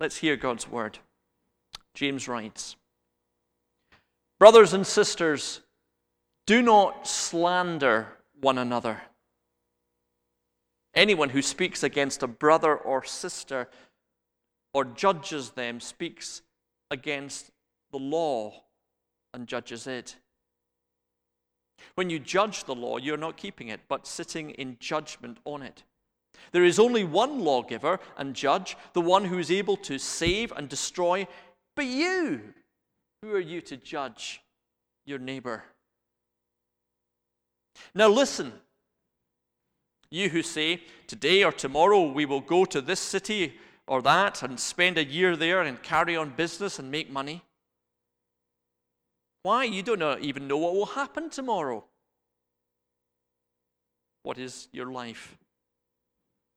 Let's hear God's word. James writes Brothers and sisters, do not slander one another. Anyone who speaks against a brother or sister or judges them speaks against the law and judges it. When you judge the law, you're not keeping it, but sitting in judgment on it. There is only one lawgiver and judge, the one who is able to save and destroy. But you, who are you to judge your neighbor? Now listen, you who say, Today or tomorrow we will go to this city or that and spend a year there and carry on business and make money. Why? You don't even know what will happen tomorrow. What is your life?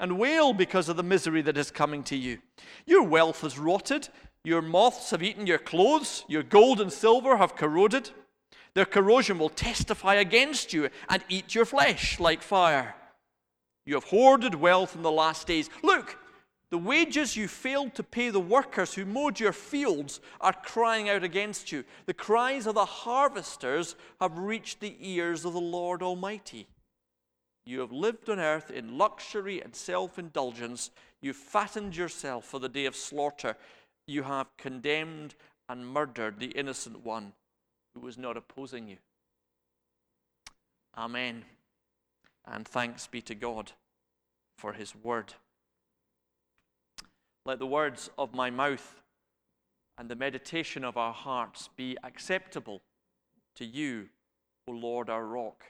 and wail because of the misery that is coming to you. Your wealth has rotted, your moths have eaten your clothes, your gold and silver have corroded. Their corrosion will testify against you and eat your flesh like fire. You have hoarded wealth in the last days. Look, the wages you failed to pay the workers who mowed your fields are crying out against you. The cries of the harvesters have reached the ears of the Lord Almighty. You have lived on earth in luxury and self indulgence. You fattened yourself for the day of slaughter. You have condemned and murdered the innocent one who was not opposing you. Amen. And thanks be to God for his word. Let the words of my mouth and the meditation of our hearts be acceptable to you, O Lord, our rock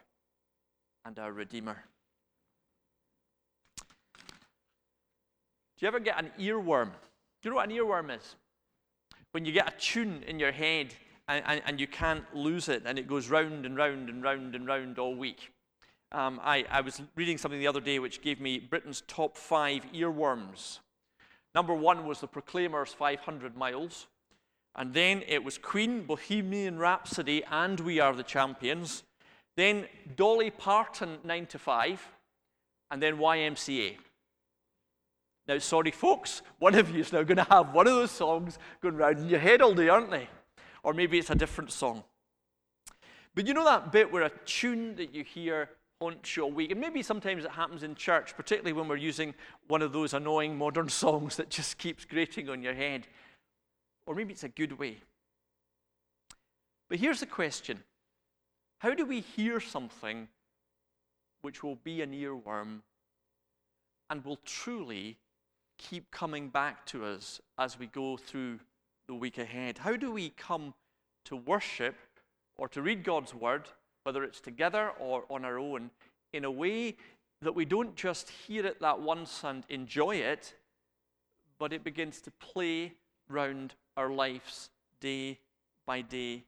and our Redeemer. Do you ever get an earworm? Do you know what an earworm is? When you get a tune in your head and, and, and you can't lose it and it goes round and round and round and round all week. Um, I, I was reading something the other day which gave me Britain's top five earworms. Number one was the Proclaimers 500 Miles. And then it was Queen, Bohemian Rhapsody, and We Are the Champions. Then Dolly Parton 9 to 5. And then YMCA. Now, sorry, folks, one of you is now going to have one of those songs going round in your head all day, aren't they? Or maybe it's a different song. But you know that bit where a tune that you hear haunts you all week? And maybe sometimes it happens in church, particularly when we're using one of those annoying modern songs that just keeps grating on your head. Or maybe it's a good way. But here's the question How do we hear something which will be an earworm and will truly keep coming back to us as we go through the week ahead? How do we come to worship or to read God's word, whether it's together or on our own, in a way that we don't just hear it that once and enjoy it, but it begins to play round our lives day by day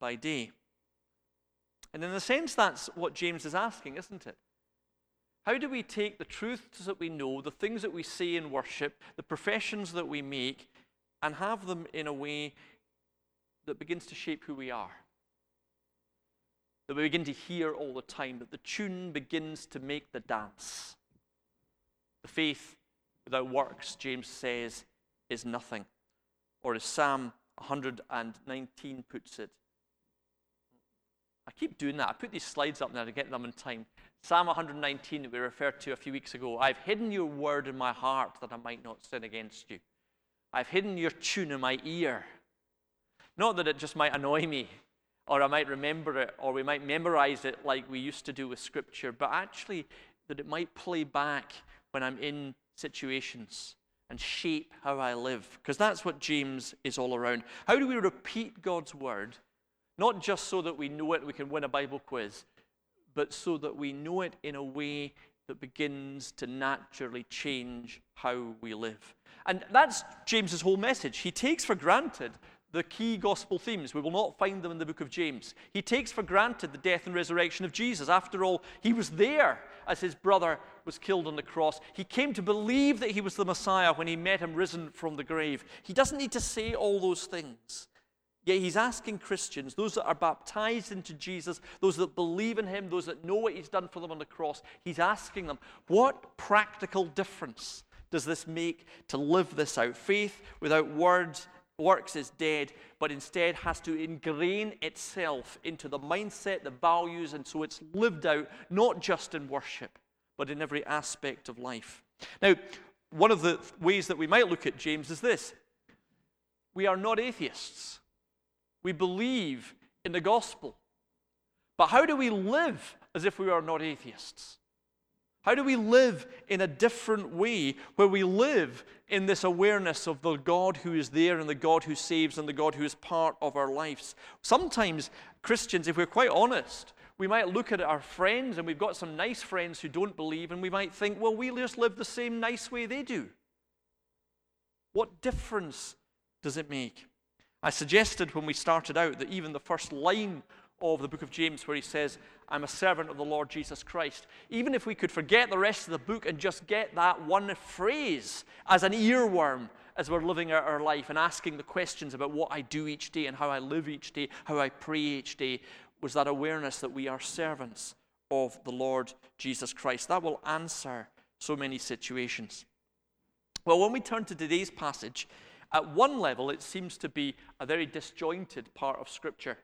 by day? And in a sense, that's what James is asking, isn't it? How do we take the truths that we know, the things that we say in worship, the professions that we make, and have them in a way that begins to shape who we are? That we begin to hear all the time, that the tune begins to make the dance. The faith without works, James says, is nothing. Or as Psalm 119 puts it, keep doing that. I put these slides up now to get them in time. Psalm 119 that we referred to a few weeks ago. I've hidden your word in my heart that I might not sin against you. I've hidden your tune in my ear. Not that it just might annoy me, or I might remember it, or we might memorize it like we used to do with Scripture, but actually that it might play back when I'm in situations and shape how I live. Because that's what James is all around. How do we repeat God's word? Not just so that we know it, we can win a Bible quiz, but so that we know it in a way that begins to naturally change how we live. And that's James's whole message. He takes for granted the key gospel themes. We will not find them in the book of James. He takes for granted the death and resurrection of Jesus. After all, he was there as his brother was killed on the cross. He came to believe that he was the Messiah when he met him risen from the grave. He doesn't need to say all those things. Yet he's asking Christians, those that are baptized into Jesus, those that believe in him, those that know what he's done for them on the cross, he's asking them, what practical difference does this make to live this out? Faith without words works is dead, but instead has to ingrain itself into the mindset, the values, and so it's lived out not just in worship, but in every aspect of life. Now, one of the ways that we might look at James is this we are not atheists, we believe in the gospel. But how do we live as if we are not atheists? How do we live in a different way where we live in this awareness of the God who is there and the God who saves and the God who is part of our lives? Sometimes, Christians, if we're quite honest, we might look at our friends and we've got some nice friends who don't believe and we might think, well, we just live the same nice way they do. What difference does it make? I suggested when we started out that even the first line of the book of James, where he says, I'm a servant of the Lord Jesus Christ. Even if we could forget the rest of the book and just get that one phrase as an earworm as we're living out our life and asking the questions about what I do each day and how I live each day, how I pray each day, was that awareness that we are servants of the Lord Jesus Christ. That will answer so many situations. Well, when we turn to today's passage, at one level, it seems to be a very disjointed part of Scripture.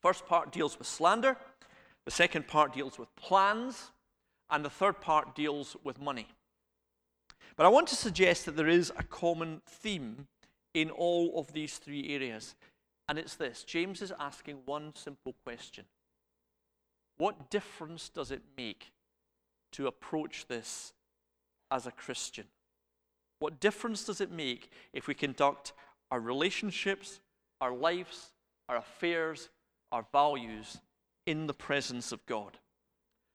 First part deals with slander, the second part deals with plans, and the third part deals with money. But I want to suggest that there is a common theme in all of these three areas, and it's this James is asking one simple question What difference does it make to approach this as a Christian? What difference does it make if we conduct our relationships, our lives, our affairs, our values in the presence of God.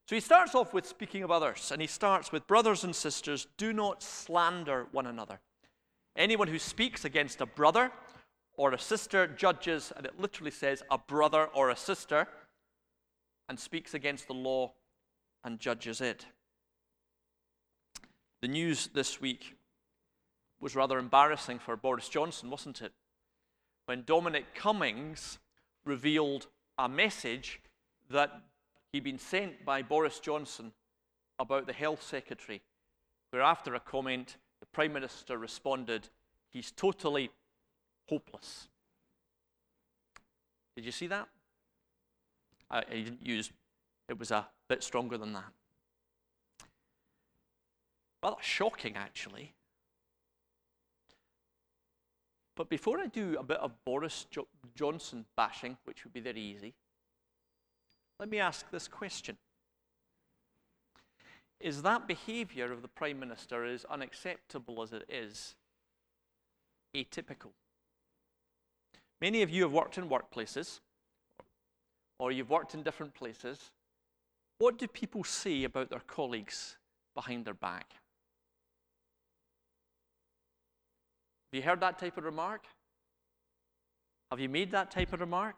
So he starts off with speaking of others, and he starts with brothers and sisters, do not slander one another. Anyone who speaks against a brother or a sister judges, and it literally says a brother or a sister, and speaks against the law and judges it. The news this week was rather embarrassing for Boris Johnson, wasn't it? When Dominic Cummings revealed a message that he'd been sent by Boris Johnson about the health secretary, where after a comment, the Prime Minister responded, He's totally hopeless. Did you see that? I, I didn't use, it was a bit stronger than that. Rather shocking, actually. But before I do a bit of Boris jo- Johnson bashing, which would be very easy, let me ask this question. Is that behavior of the Prime Minister, as unacceptable as it is, atypical? Many of you have worked in workplaces, or you've worked in different places. What do people say about their colleagues behind their back? Have you heard that type of remark? Have you made that type of remark?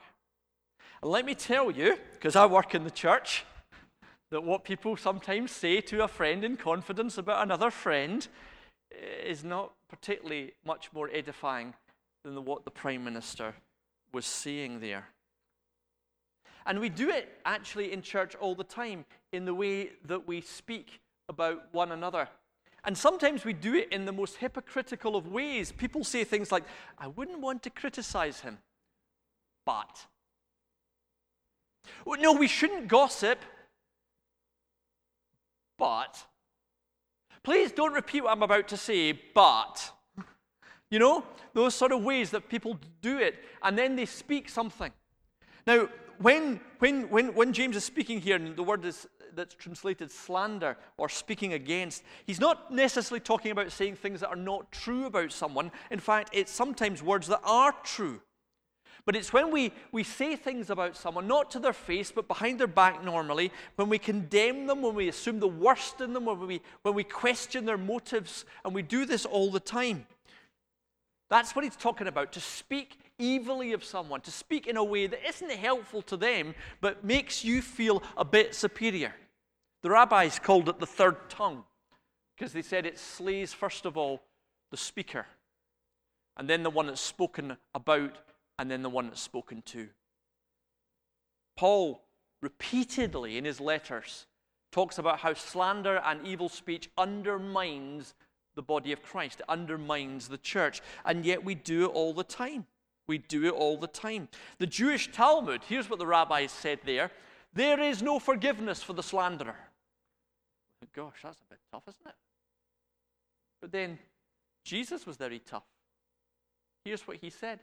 And let me tell you, because I work in the church, that what people sometimes say to a friend in confidence about another friend eh, is not particularly much more edifying than what the Prime Minister was saying there. And we do it actually in church all the time in the way that we speak about one another. And sometimes we do it in the most hypocritical of ways. People say things like, I wouldn't want to criticize him, but. Well, no, we shouldn't gossip, but. Please don't repeat what I'm about to say, but. You know, those sort of ways that people do it, and then they speak something. Now, when, when, when, when James is speaking here, and the word is that's translated slander or speaking against, he's not necessarily talking about saying things that are not true about someone. In fact, it's sometimes words that are true. But it's when we, we say things about someone, not to their face, but behind their back normally, when we condemn them, when we assume the worst in them, when we, when we question their motives, and we do this all the time. That's what he's talking about to speak evilly of someone, to speak in a way that isn't helpful to them, but makes you feel a bit superior. The rabbis called it the third tongue because they said it slays, first of all, the speaker, and then the one that's spoken about, and then the one that's spoken to. Paul repeatedly in his letters talks about how slander and evil speech undermines the body of Christ, it undermines the church, and yet we do it all the time. We do it all the time. The Jewish Talmud, here's what the rabbis said there there is no forgiveness for the slanderer. Gosh, that's a bit tough, isn't it? But then Jesus was very tough. Here's what he said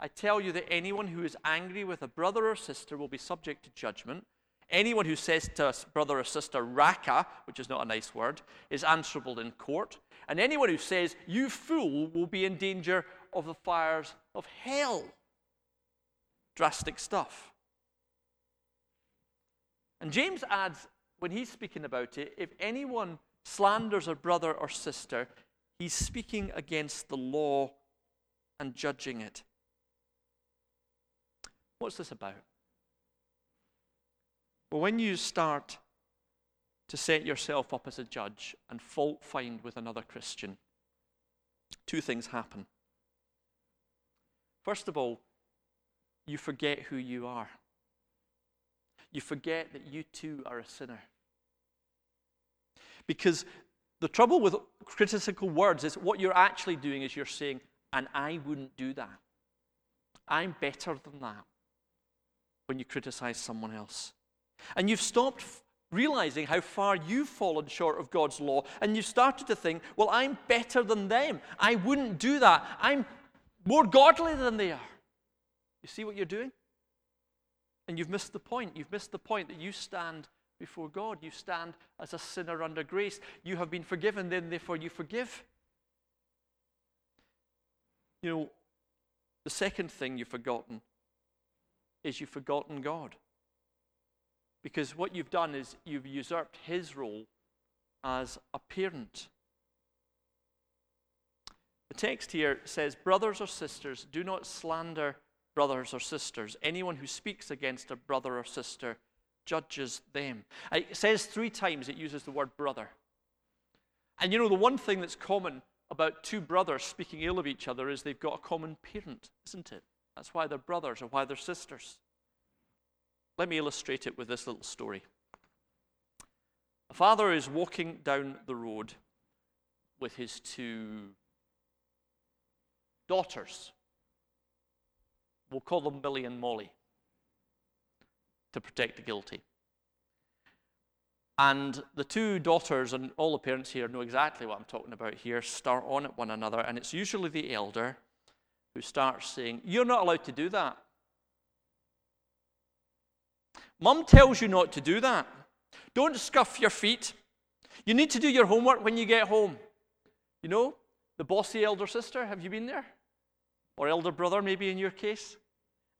I tell you that anyone who is angry with a brother or sister will be subject to judgment. Anyone who says to a brother or sister, raka, which is not a nice word, is answerable in court. And anyone who says, you fool, will be in danger of the fires of hell. Drastic stuff. And James adds, when he's speaking about it, if anyone slanders a brother or sister, he's speaking against the law and judging it. What's this about? Well, when you start to set yourself up as a judge and fault find with another Christian, two things happen. First of all, you forget who you are. You forget that you too are a sinner. Because the trouble with critical words is what you're actually doing is you're saying, and I wouldn't do that. I'm better than that when you criticize someone else. And you've stopped realizing how far you've fallen short of God's law, and you've started to think, well, I'm better than them. I wouldn't do that. I'm more godly than they are. You see what you're doing? And you've missed the point. You've missed the point that you stand before God. You stand as a sinner under grace. You have been forgiven, then therefore you forgive. You know, the second thing you've forgotten is you've forgotten God. Because what you've done is you've usurped his role as a parent. The text here says, Brothers or sisters, do not slander brothers or sisters. Anyone who speaks against a brother or sister judges them. Uh, it says three times it uses the word brother. And you know, the one thing that's common about two brothers speaking ill of each other is they've got a common parent, isn't it? That's why they're brothers or why they're sisters. Let me illustrate it with this little story. A father is walking down the road with his two daughters. We'll call them Billy and Molly to protect the guilty. And the two daughters, and all the parents here know exactly what I'm talking about here, start on at one another, and it's usually the elder who starts saying, You're not allowed to do that. Mum tells you not to do that. Don't scuff your feet. You need to do your homework when you get home. You know, the bossy elder sister, have you been there? Or elder brother, maybe in your case?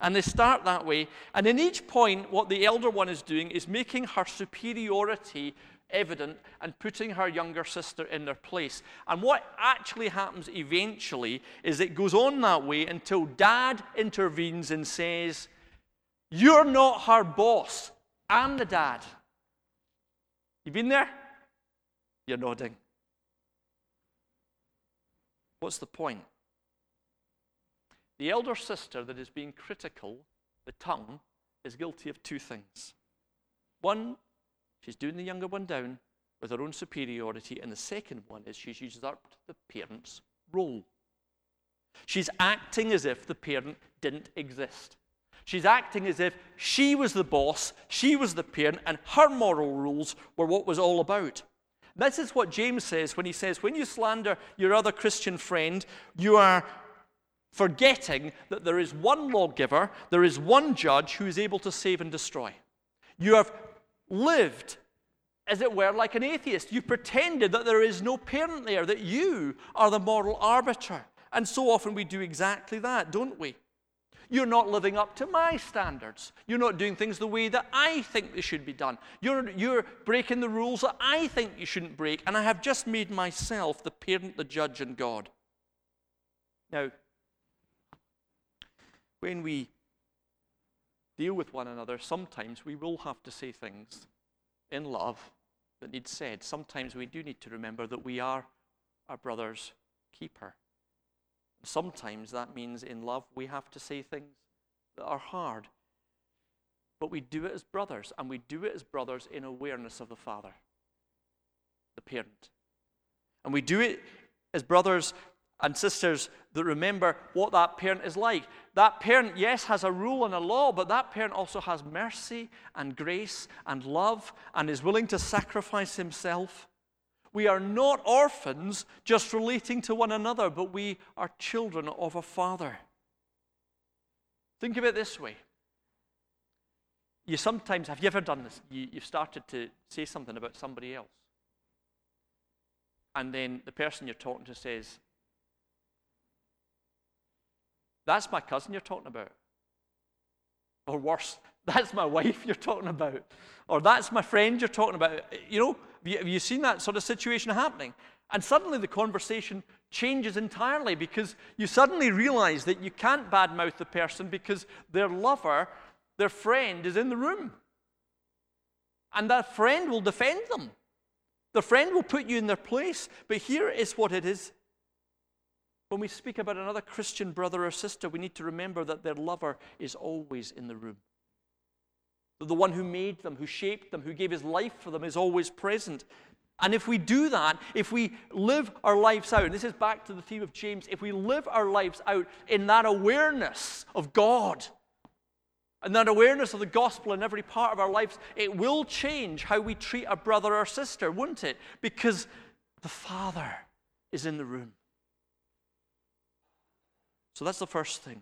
And they start that way. And in each point, what the elder one is doing is making her superiority evident and putting her younger sister in their place. And what actually happens eventually is it goes on that way until dad intervenes and says, You're not her boss. I'm the dad. You been there? You're nodding. What's the point? The elder sister that is being critical, the tongue, is guilty of two things. One, she's doing the younger one down with her own superiority, and the second one is she's usurped the parent's role. She's acting as if the parent didn't exist. She's acting as if she was the boss, she was the parent, and her moral rules were what was all about. This is what James says when he says, When you slander your other Christian friend, you are forgetting that there is one lawgiver, there is one judge who is able to save and destroy. You have lived, as it were, like an atheist. You pretended that there is no parent there, that you are the moral arbiter. And so often we do exactly that, don't we? You're not living up to my standards. You're not doing things the way that I think they should be done. You're, you're breaking the rules that I think you shouldn't break. And I have just made myself the parent, the judge, and God. Now, when we deal with one another, sometimes we will have to say things in love that need said. Sometimes we do need to remember that we are our brother's keeper. Sometimes that means in love we have to say things that are hard. But we do it as brothers, and we do it as brothers in awareness of the Father, the parent. And we do it as brothers and sisters that remember what that parent is like. That parent, yes, has a rule and a law, but that parent also has mercy and grace and love and is willing to sacrifice himself. We are not orphans just relating to one another, but we are children of a father. Think of it this way. You sometimes, have you ever done this? You, you've started to say something about somebody else. And then the person you're talking to says, That's my cousin you're talking about. Or worse, that's my wife you're talking about. Or that's my friend you're talking about. You know, have you seen that sort of situation happening? And suddenly the conversation changes entirely because you suddenly realize that you can't badmouth the person because their lover, their friend, is in the room. And that friend will defend them. The friend will put you in their place. But here is what it is. When we speak about another Christian brother or sister, we need to remember that their lover is always in the room. The one who made them, who shaped them, who gave his life for them is always present. And if we do that, if we live our lives out, and this is back to the theme of James, if we live our lives out in that awareness of God and that awareness of the gospel in every part of our lives, it will change how we treat a brother or sister, won't it? Because the Father is in the room. So that's the first thing.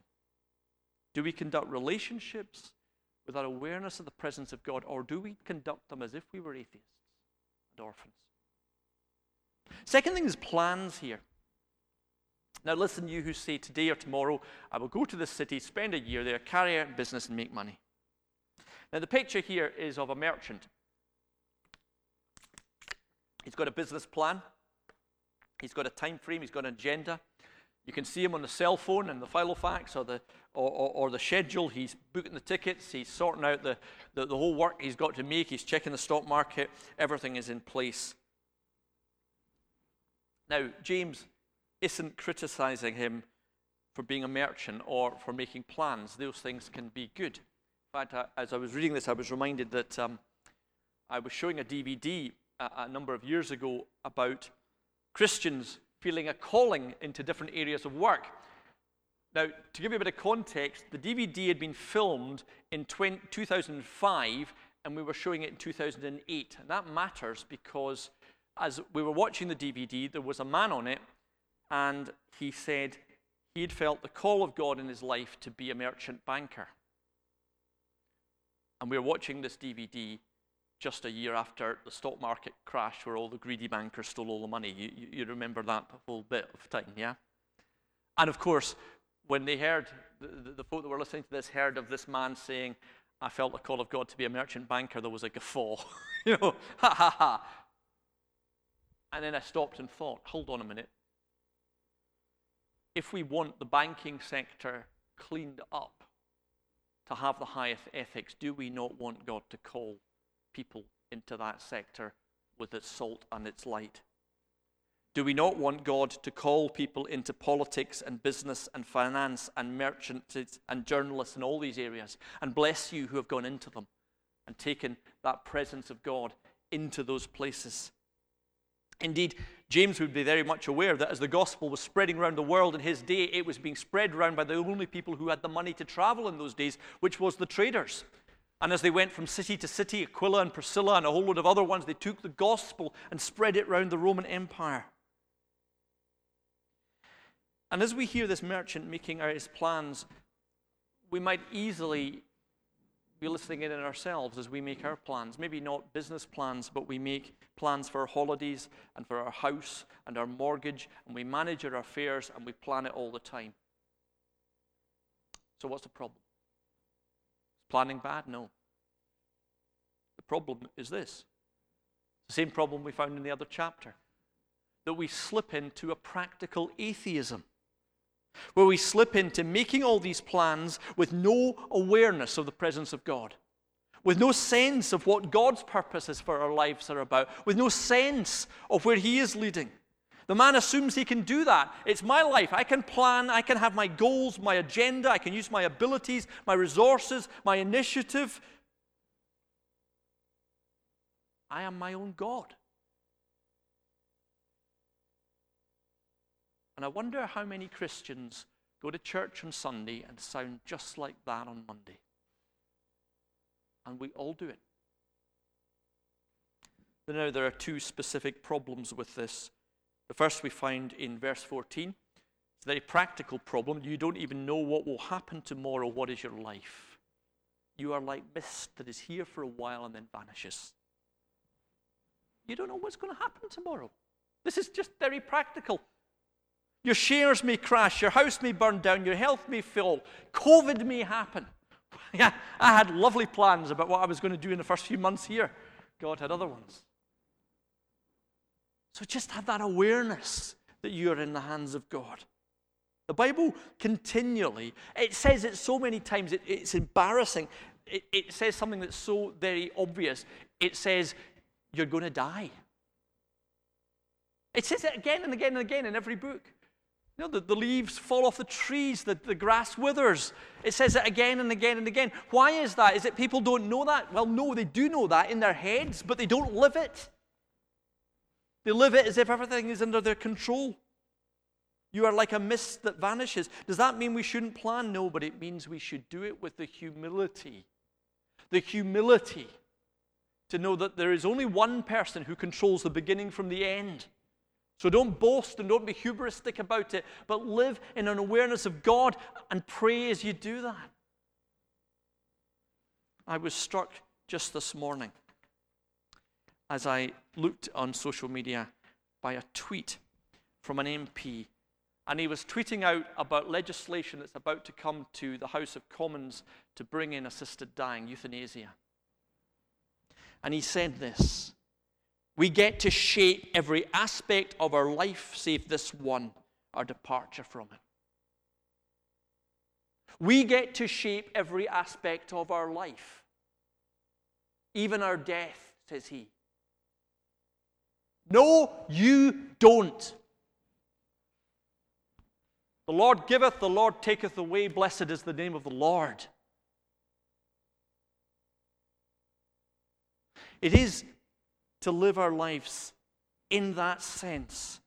Do we conduct relationships with our awareness of the presence of God, or do we conduct them as if we were atheists and orphans? Second thing is plans here. Now, listen, you who say today or tomorrow, I will go to this city, spend a year there, carry out business, and make money. Now, the picture here is of a merchant. He's got a business plan, he's got a time frame, he's got an agenda. You can see him on the cell phone and the Filofax or the, or, or, or, the schedule. He's booking the tickets. He's sorting out the, the, the whole work he's got to make. He's checking the stock market. Everything is in place. Now, James isn't criticizing him for being a merchant or for making plans. Those things can be good. In fact, I, as I was reading this, I was reminded that um, I was showing a DVD a, a number of years ago about Christians feeling a calling into different areas of work. Now, to give you a bit of context, the DVD had been filmed in 20, 2005 and we were showing it in 2008. And that matters because as we were watching the DVD, there was a man on it and he said he had felt the call of God in his life to be a merchant banker. And we were watching this DVD just a year after the stock market crash where all the greedy bankers stole all the money. You, you, you remember that whole bit of time, yeah? And of course, when they heard, the, the, folk that were listening to this heard of this man saying, I felt the call of God to be a merchant banker, there was a guffaw. you know, ha ha ha. And then I stopped and thought, hold on a minute. If we want the banking sector cleaned up to have the highest ethics, do we not want God to call people into that sector with its salt and its light? Do we not want God to call people into politics and business and finance and merchants and journalists and all these areas and bless you who have gone into them and taken that presence of God into those places? Indeed, James would be very much aware that as the gospel was spreading around the world in his day, it was being spread around by the only people who had the money to travel in those days, which was the traders. And as they went from city to city, Aquila and Priscilla and a whole load of other ones, they took the gospel and spread it around the Roman Empire. And as we hear this merchant making his plans, we might easily be listening in on ourselves as we make our plans. Maybe not business plans, but we make plans for our holidays and for our house and our mortgage, and we manage our affairs and we plan it all the time. So, what's the problem? Planning bad? No. The problem is this the same problem we found in the other chapter that we slip into a practical atheism where we slip into making all these plans with no awareness of the presence of God, with no sense of what God's purposes for our lives are about, with no sense of where He is leading. The man assumes he can do that. It's my life. I can plan, I can have my goals, my agenda, I can use my abilities, my resources, my initiative. I am my own God. And I wonder how many Christians go to church on Sunday and sound just like that on Monday. And we all do it. Now, there are two specific problems with this. The first we find in verse 14. It's a very practical problem. You don't even know what will happen tomorrow. What is your life? You are like mist that is here for a while and then vanishes. You don't know what's going to happen tomorrow. This is just very practical. Your shares may crash, your house may burn down, your health may fail, COVID may happen. I had lovely plans about what I was going to do in the first few months here. God had other ones. So just have that awareness that you are in the hands of God. The Bible continually, it says it so many times, it, it's embarrassing. It, it says something that's so very obvious. It says, You're going to die. It says it again and again and again in every book. You know, the, the leaves fall off the trees, the, the grass withers. It says it again and again and again. Why is that? Is it people don't know that? Well, no, they do know that in their heads, but they don't live it. They live it as if everything is under their control. You are like a mist that vanishes. Does that mean we shouldn't plan? No, but it means we should do it with the humility. The humility to know that there is only one person who controls the beginning from the end. So don't boast and don't be hubristic about it, but live in an awareness of God and pray as you do that. I was struck just this morning as I looked on social media by a tweet from an MP. And he was tweeting out about legislation that's about to come to the House of Commons to bring in assisted dying, euthanasia. And he said this we get to shape every aspect of our life, save this one, our departure from it. We get to shape every aspect of our life, even our death, says he. No, you don't. The Lord giveth, the Lord taketh away. Blessed is the name of the Lord. It is to live our lives in that sense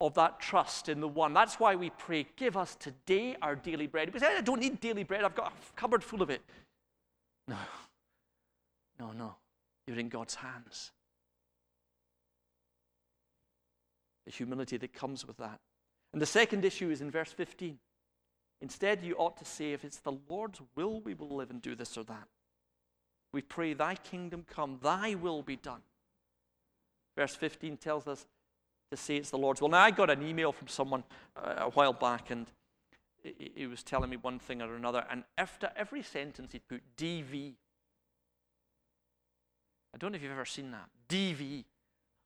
of that trust in the one. That's why we pray, give us today our daily bread. We say, I don't need daily bread, I've got a cupboard full of it. No, no, no. You're in God's hands. The humility that comes with that. And the second issue is in verse 15. Instead, you ought to say, if it's the Lord's will, we will live and do this or that. We pray, Thy kingdom come, Thy will be done Verse 15 tells us to say it's the Lord's will. Now, I got an email from someone uh, a while back, and he was telling me one thing or another, and after every sentence he'd put DV. I don't know if you've ever seen that. DV.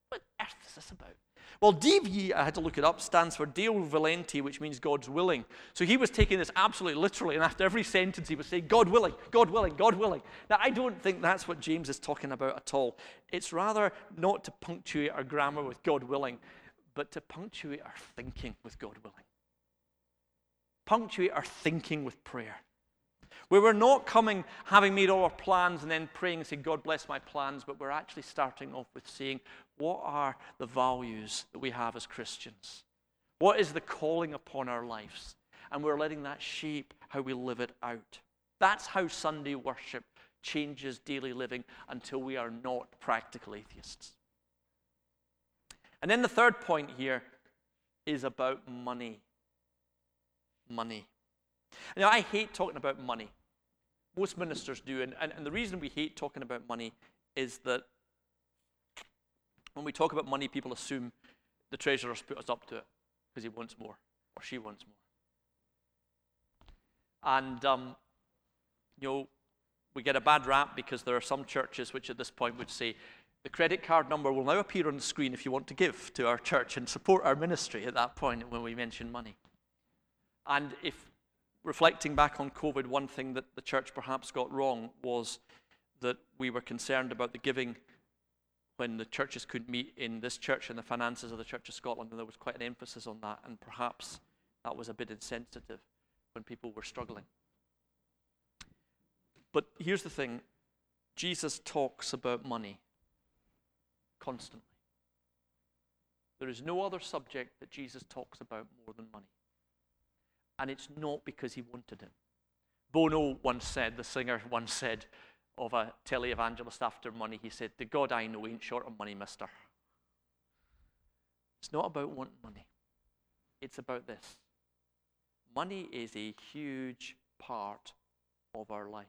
What earth is this about? Well, DV, I uh, had to look it up, stands for Deo Volente, which means God's willing. So he was taking this absolutely literally, and after every sentence he was saying, God willing, God willing, God willing. Now, I don't think that's what James is talking about at all. It's rather not to punctuate our grammar with God willing, but to punctuate our thinking with God willing. Punctuate our thinking with prayer. Where we're not coming having made all our plans and then praying and saying, God bless my plans, but we're actually starting off with saying, what are the values that we have as Christians? What is the calling upon our lives? And we're letting that shape how we live it out. That's how Sunday worship changes daily living until we are not practical atheists. And then the third point here is about money. Money. Now, I hate talking about money. Most ministers do. And, and, and the reason we hate talking about money is that when we talk about money, people assume the treasurer's put us up to it because he wants more or she wants more. And, um, you know, we get a bad rap because there are some churches which at this point would say, the credit card number will now appear on the screen if you want to give to our church and support our ministry at that point when we mention money. And if reflecting back on COVID, one thing that the church perhaps got wrong was that we were concerned about the giving when the churches could meet in this church and the finances of the Church of Scotland, and there was quite an emphasis on that, and perhaps that was a bit insensitive when people were struggling. But here's the thing Jesus talks about money constantly. There is no other subject that Jesus talks about more than money. And it's not because he wanted it. Bono once said, the singer once said, of a televangelist after money. He said, The God I know ain't short of money, mister. It's not about wanting money, it's about this. Money is a huge part of our lives.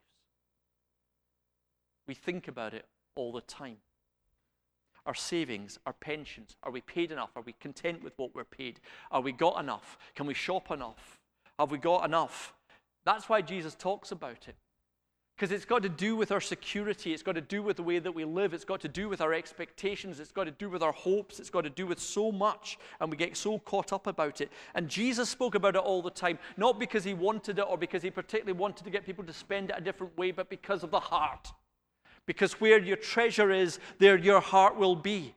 We think about it all the time. Our savings, our pensions, are we paid enough? Are we content with what we're paid? Are we got enough? Can we shop enough? Have we got enough? That's why Jesus talks about it. Because it's got to do with our security. It's got to do with the way that we live. It's got to do with our expectations. It's got to do with our hopes. It's got to do with so much. And we get so caught up about it. And Jesus spoke about it all the time, not because he wanted it or because he particularly wanted to get people to spend it a different way, but because of the heart. Because where your treasure is, there your heart will be.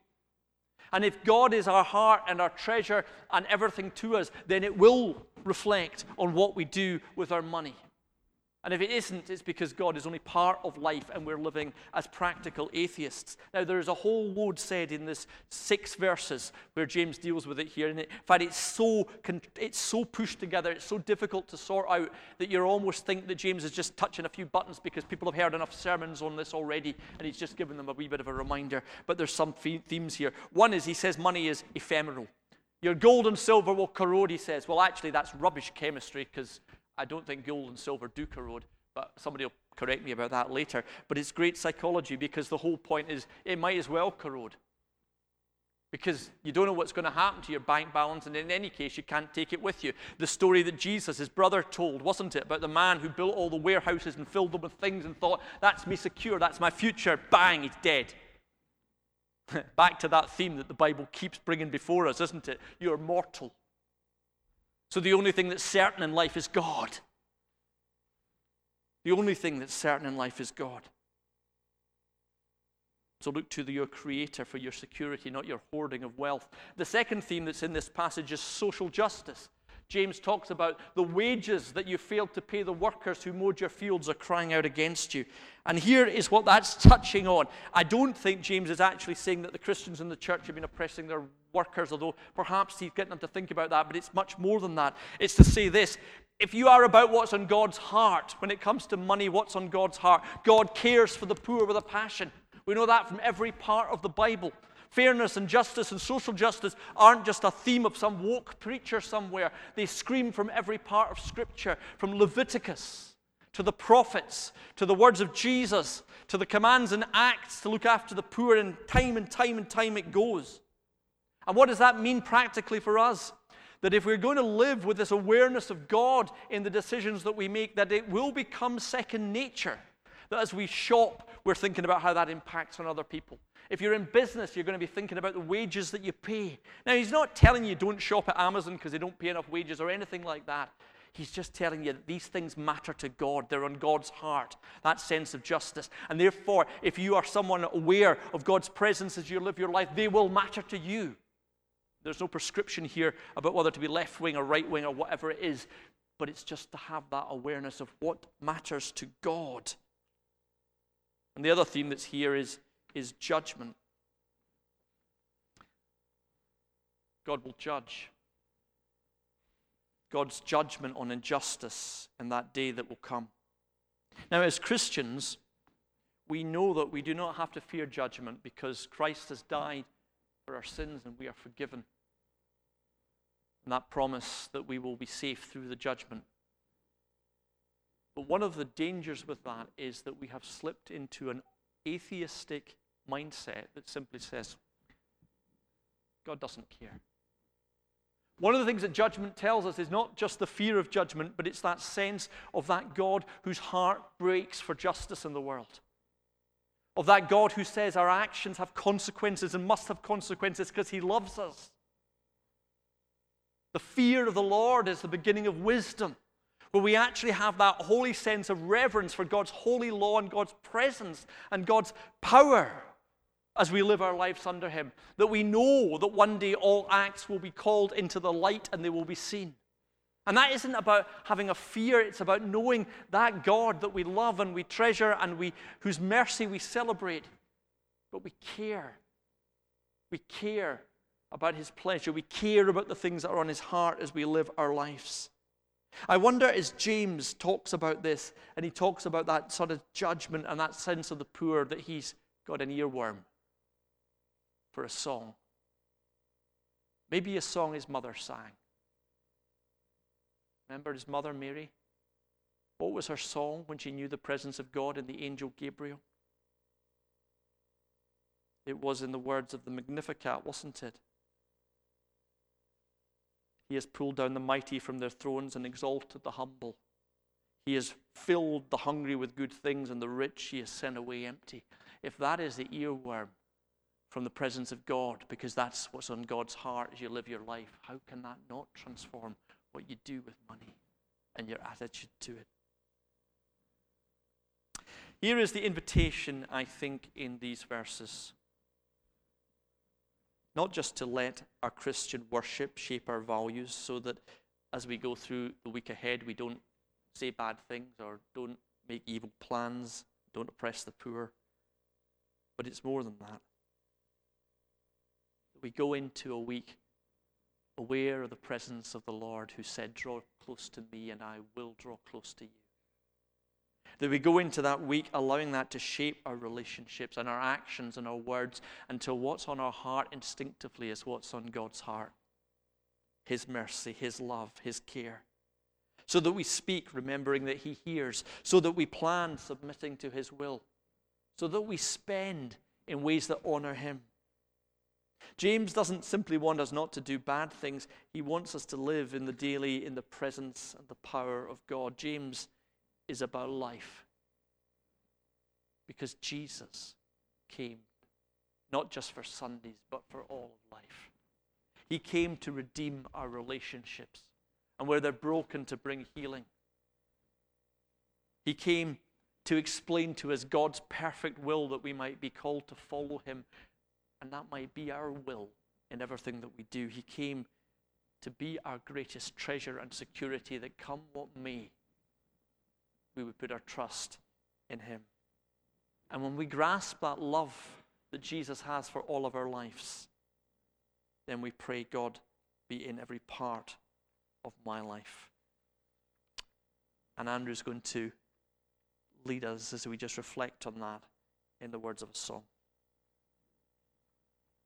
And if God is our heart and our treasure and everything to us, then it will reflect on what we do with our money. And if it isn't, it's because God is only part of life and we're living as practical atheists. Now, there is a whole load said in this six verses where James deals with it here. And in fact, it's so, it's so pushed together, it's so difficult to sort out that you almost think that James is just touching a few buttons because people have heard enough sermons on this already and he's just giving them a wee bit of a reminder. But there's some themes here. One is he says money is ephemeral. Your gold and silver will corrode, he says. Well, actually, that's rubbish chemistry because I don't think gold and silver do corrode, but somebody will correct me about that later. But it's great psychology because the whole point is it might as well corrode. Because you don't know what's going to happen to your bank balance, and in any case, you can't take it with you. The story that Jesus, his brother, told, wasn't it, about the man who built all the warehouses and filled them with things and thought, that's me secure, that's my future. Bang, he's dead. Back to that theme that the Bible keeps bringing before us, isn't it? You're mortal. So the only thing that's certain in life is God. The only thing that's certain in life is God. So look to the, your Creator for your security, not your hoarding of wealth. The second theme that's in this passage is social justice. James talks about the wages that you failed to pay the workers who mowed your fields are crying out against you. And here is what that's touching on. I don't think James is actually saying that the Christians in the church have been oppressing their workers, although perhaps he's getting them to think about that, but it's much more than that. It's to say this if you are about what's on God's heart, when it comes to money, what's on God's heart, God cares for the poor with a passion. We know that from every part of the Bible. Fairness and justice and social justice aren't just a theme of some woke preacher somewhere. They scream from every part of Scripture, from Leviticus to the prophets, to the words of Jesus, to the commands and acts to look after the poor, and time and time and time it goes. And what does that mean practically for us? That if we're going to live with this awareness of God in the decisions that we make, that it will become second nature. That as we shop, we're thinking about how that impacts on other people. If you're in business, you're going to be thinking about the wages that you pay. Now, he's not telling you don't shop at Amazon because they don't pay enough wages or anything like that. He's just telling you that these things matter to God. They're on God's heart, that sense of justice. And therefore, if you are someone aware of God's presence as you live your life, they will matter to you. There's no prescription here about whether to be left wing or right wing or whatever it is, but it's just to have that awareness of what matters to God. And the other theme that's here is is judgment. God will judge. God's judgment on injustice in that day that will come. Now, as Christians, we know that we do not have to fear judgment because Christ has died for our sins and we are forgiven. And that promise that we will be safe through the judgment. But one of the dangers with that is that we have slipped into an atheistic mindset that simply says, God doesn't care. One of the things that judgment tells us is not just the fear of judgment, but it's that sense of that God whose heart breaks for justice in the world. Of that God who says our actions have consequences and must have consequences because he loves us. The fear of the Lord is the beginning of wisdom, where we actually have that holy sense of reverence for God's holy law and God's presence and God's power as we live our lives under Him. That we know that one day all acts will be called into the light and they will be seen. And that isn't about having a fear, it's about knowing that God that we love and we treasure and we, whose mercy we celebrate. But we care. We care about His pleasure. We care about the things that are on His heart as we live our lives. I wonder as James talks about this and he talks about that sort of judgment and that sense of the poor that he's got an earworm for a song. Maybe a song his mother sang. Remember his mother, Mary? What was her song when she knew the presence of God in the angel Gabriel? It was in the words of the Magnificat, wasn't it? He has pulled down the mighty from their thrones and exalted the humble. He has filled the hungry with good things, and the rich he has sent away empty. If that is the earworm from the presence of God because that's what's on God's heart as you live your life. How can that not transform what you do with money and your attitude to it? Here is the invitation, I think, in these verses. Not just to let our Christian worship shape our values so that as we go through the week ahead, we don't say bad things or don't make evil plans, don't oppress the poor. But it's more than that we go into a week aware of the presence of the Lord who said, Draw close to me and I will draw close to you. That we go into that week allowing that to shape our relationships and our actions and our words until what's on our heart instinctively is what's on God's heart His mercy, His love, His care. So that we speak remembering that He hears, so that we plan submitting to His will, so that we spend in ways that honor Him. James doesn't simply want us not to do bad things, he wants us to live in the daily, in the presence and the power of God. James is about life. Because Jesus came not just for Sundays, but for all of life. He came to redeem our relationships, and where they're broken, to bring healing. He came to explain to us God's perfect will that we might be called to follow Him and that might be our will in everything that we do. He came to be our greatest treasure and security that come what may, we would put our trust in Him. And when we grasp that love that Jesus has for all of our lives, then we pray, God, be in every part of my life. And Andrew's going to lead us as we just reflect on that in the words of a song.